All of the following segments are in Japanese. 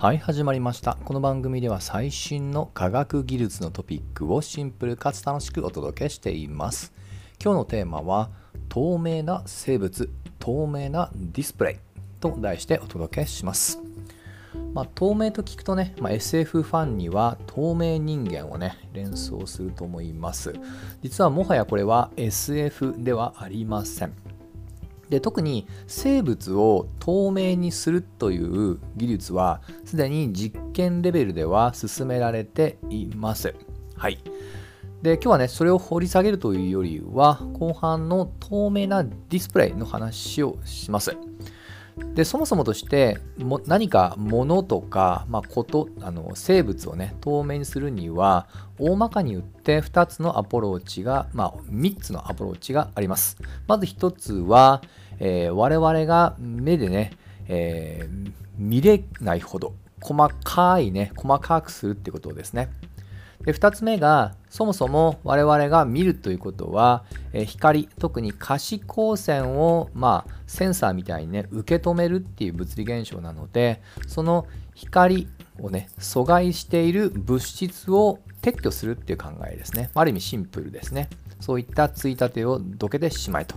はい始まりました。この番組では最新の科学技術のトピックをシンプルかつ楽しくお届けしています。今日のテーマは透明な生物透明なディスプレイと題してお届けします。まあ、透明と聞くとね、まあ、SF ファンには透明人間をね連想すると思います。実はもはやこれは SF ではありません。で特に生物を透明にするという技術はすでに実験レベルでは進められています。はい。で今日はねそれを掘り下げるというよりは後半の透明なディスプレイの話をします。でそもそもとしても何か物とか、まあ、ことあの生物をね透明にするには大まかに言って2つのアプローチが、まあ、3つのアプローチがあります。まず1つは、えー、我々が目でね、えー、見れないほど細かいね細かくするってことですね。で2つ目がそもそも我々が見るということは、え光特に可視光線を、まあ、センサーみたいにね受け止めるっていう物理現象なのでその光をね阻害している物質を撤去するっていう考えですね。ある意味シンプルですね。そういったついたてをどけてしまえと。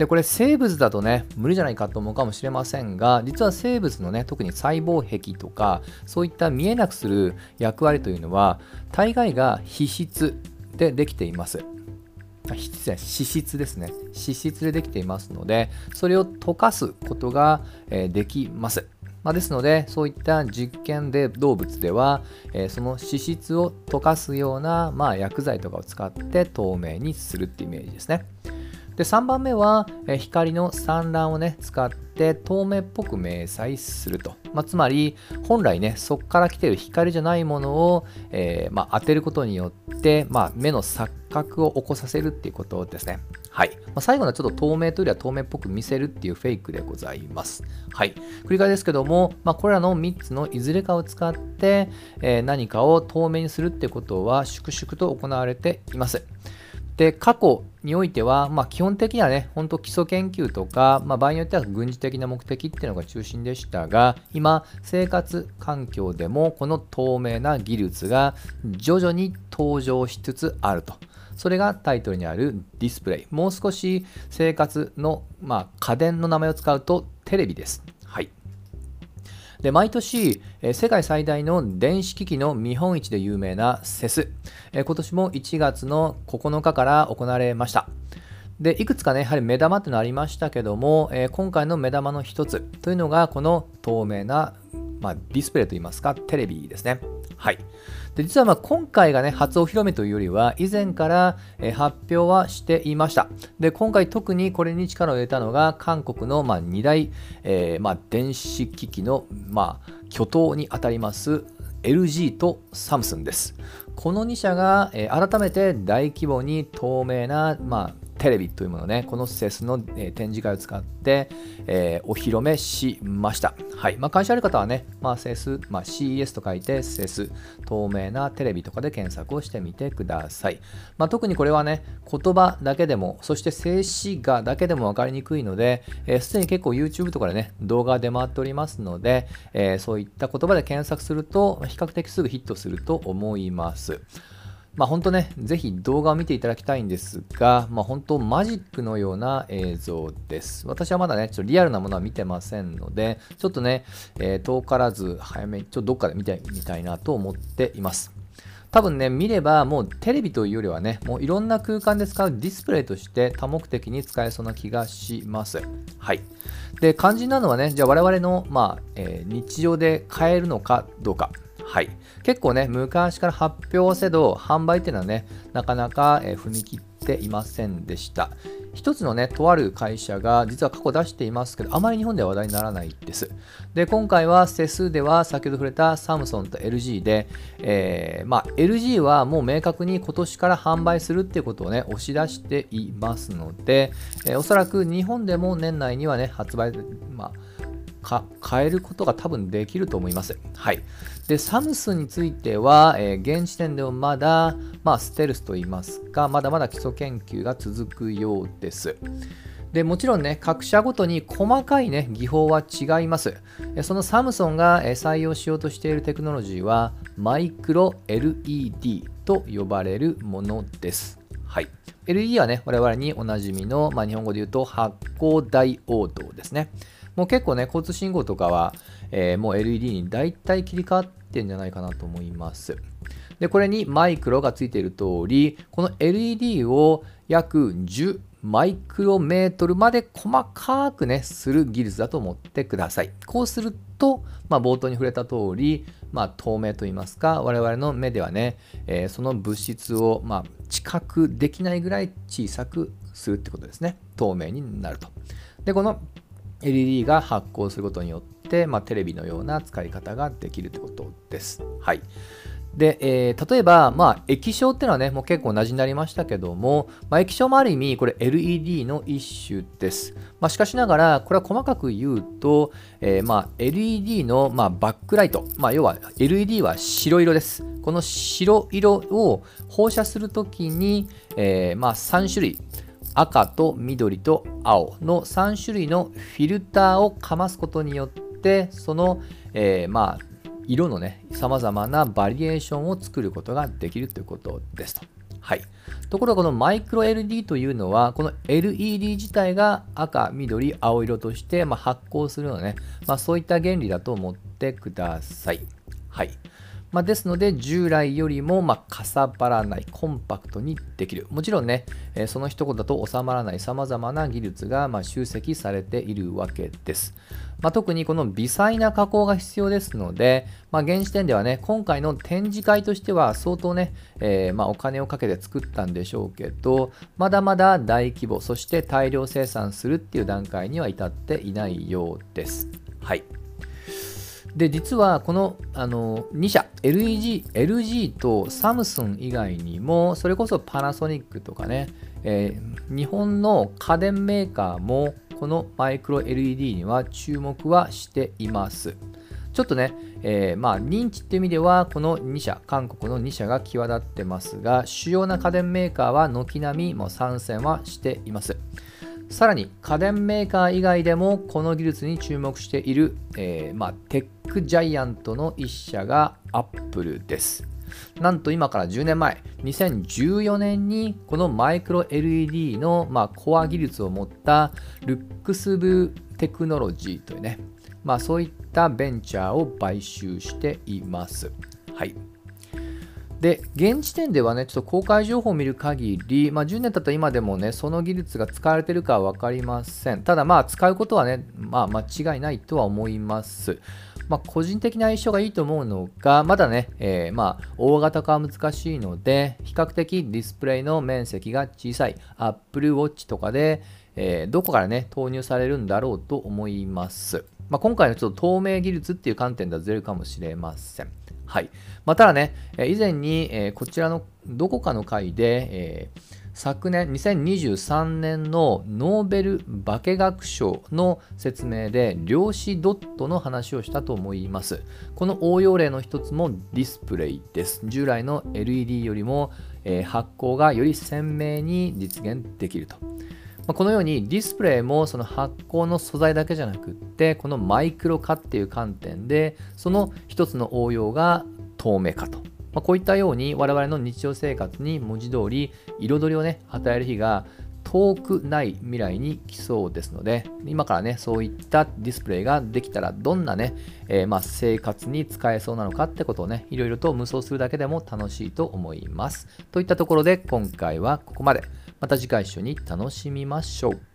でこれ生物だとね無理じゃないかと思うかもしれませんが実は生物のね特に細胞壁とかそういった見えなくする役割というのは大概が皮質でできています。脂質ですね。脂質でできていますのでそれを溶かすことができます。まあ、ですのでそういった実験で動物では、え、その脂質を溶かすような、まあ、薬剤とかを使って透明にするっていうイメージですね。で3番目は、え光の散乱をね使って透明っぽく明細すると、まあ、つまり本来ねそこから来てる光じゃないものを、えー、まあ、当てることによって、まあ、目の錯覚を起こさせるっていうことですねはい。まあ、最後のはちょっと透明というよりは透明っぽく見せるっていうフェイクでございます。はい。繰り返しですけども、ま、これらの3つのいずれかを使って、えー、何かを透明にするってことは粛々と行われています。で過去においては、まあ、基本的にはね、本当基礎研究とか、まあ、場合によっては軍事的な目的っていうのが中心でしたが、今、生活環境でもこの透明な技術が徐々に登場しつつあると。それがタイトルにあるディスプレイ。もう少し生活の、まあ、家電の名前を使うとテレビです。で毎年、え世界最大の電子機器の見本市で有名なセス、え今年も1月の9日から行われました。でいくつかね、やはり目玉っていうのありましたけども、え今回の目玉の一つというのが、この透明な、まあ、ディスプレイといいますか、テレビですね。はい。で実はま今回がね、初お披露目というよりは、以前から、発表はしていました。で、今回特にこれに力を入れたのが、韓国のま2大、えー、ま電子機器のま巨頭にあたります LG とサムスンです。この2社が、え改めて大規模に透明な、まあ、テレビというものをね、このセスの、え展示会を使って、えー、お披露目しました。はい。まあ、会社ある方はね、まあ、セス、まあ、CES と書いてセス、透明なテレビとかで検索をしてみてください。まあ、特にこれはね、言葉だけでも、そして静止画だけでも分かりにくいので、す、えー、で、に結構 YouTube とかでね、動画出回っておりますので、えー、そういった言葉で検索すると、比較的すぐヒットすると思います。まあ本当ね、ぜひ動画を見ていただきたいんですが、まあ本当マジックのような映像です。私はまだね、ちょっとリアルなものは見てませんので、ちょっとね、えー、遠からず早めに、ちょっとどっかで見てみたいなと思っています。多分ね、見ればもうテレビというよりはね、もういろんな空間で使うディスプレイとして多目的に使えそうな気がします。はい。で、肝心なのはね、じゃあ我々の、まあ、えー、日常で買えるのかどうか。はい。結構ね、昔から発表せど、販売っていうのはね、なかなか、え踏み切っていませんでした。一つのね、とある会社が実は過去出していますけど、あまり日本では話題にならないです。で、今回はセスでは先ほど触れたサムソンと LG で、えー、まあ、LG はもう明確に今年から販売するっていうことをね、押し出していますので、えー、おそらく日本でも年内にはね、発売、まあ、か変えることが多分できると思います。はい。で、サムスンについては、えー、現時点でもまだ、まあ、ステルスと言いますか、まだまだ基礎研究が続くようです。でもちろんね、各社ごとに細かいね、技法は違います。そのサムソンが採用しようとしているテクノロジーは、マイクロ LED と呼ばれるものです。はい。LED はね、我々におなじみの、まあ、日本語で言うと発光ダイオードですね。もう結構ね、交通信号とかは、えー、もう LED に大体切り替わってんじゃないかなと思います。で、これにマイクロがついている通り、この LED を約10マイクロメートルまで細かくね、する技術だと思ってください。こうすると、まあ、冒頭に触れた通り、まあ、透明といいますか、我々の目ではね、えー、その物質を、まあ、知覚できないぐらい小さくするってことですね。透明になると。で、この LED が発光することによって、まあ、テレビのような使い方ができるってことです。はい。で、えー、例えば、まあ、液晶っていうのはね、もう結構同じになりましたけども、まあ、液晶もある意味、これ LED の一種です。まあ、しかしながら、これは細かく言うと、えー、まあ、LED の、まあ、バックライト、まあ、要は LED は白色です。この白色を放射するときに、えー、まあ、3種類、赤と緑と青の3種類のフィルターをかますことによって、その、えー、まあ、色のね、様々なバリエーションを作ることができるということですと。はい。ところがこのマイクロ LED というのは、この LED 自体が赤、緑、青色として、ま発光するのね、まあ、そういった原理だと思ってください。はい。まあ、ですので、従来よりもまかさばらない、コンパクトにできる。もちろんね、えその一言だと収まらない様々な技術がま集積されているわけです。まあ、特にこの微細な加工が必要ですので、まあ、現時点ではね、今回の展示会としては相当ね、えー、まお金をかけて作ったんでしょうけど、まだまだ大規模、そして大量生産するっていう段階には至っていないようです。はい。で実はこのあの2社 LG, LG とサムスン以外にもそれこそパナソニックとかね、えー、日本の家電メーカーもこのマイクロ LED には注目はしています。ちょっとね、えー、まあ認知っていう意味ではこの2社、韓国の2社が際立ってますが、主要な家電メーカーは軒並みも参戦はしています。さらに家電メーカー以外でもこの技術に注目している、えー、まあ、テックジャイアントの一社がアップルです。なんと今から10年前、2014年にこのマイクロ LED の、まあ、コア技術を持ったルックスブーテクノロジーというね、まあ、そういったベンチャーを買収しています。はい。で、現時点ではね、ちょっと公開情報を見る限り、まあ、10年経った今でもね、その技術が使われてるかは分かりません。ただ、まあ、使うことはね、まあ、間違いないとは思います。まあ、個人的な相性がいいと思うのが、まだね、えー、まあ、大型化は難しいので、比較的ディスプレイの面積が小さい Apple Watch とかで、えー、どこからね、投入されるんだろうと思います。まあ、今回のちょっと透明技術っていう観点ではずれるかもしれません。はい。まあ、ただね、以前に、こちらのどこかの回で、え、昨年2023年のノーベル化学賞の説明で量子ドットの話をしたと思います。この応用例の一つもディスプレイです。従来の LED よりも、え、発光がより鮮明に実現できると。まこのようにディスプレイもその発光の素材だけじゃなくってこのマイクロ化っていう観点でその一つの応用が透明化と、まあ、こういったように我々の日常生活に文字通り彩りをね与える日が遠くない未来に来そうですので今からねそういったディスプレイができたらどんなね、えー、ま生活に使えそうなのかってことをねいろいろと無双するだけでも楽しいと思います。といったところで今回はここまで。また次回一緒に楽しみましょう。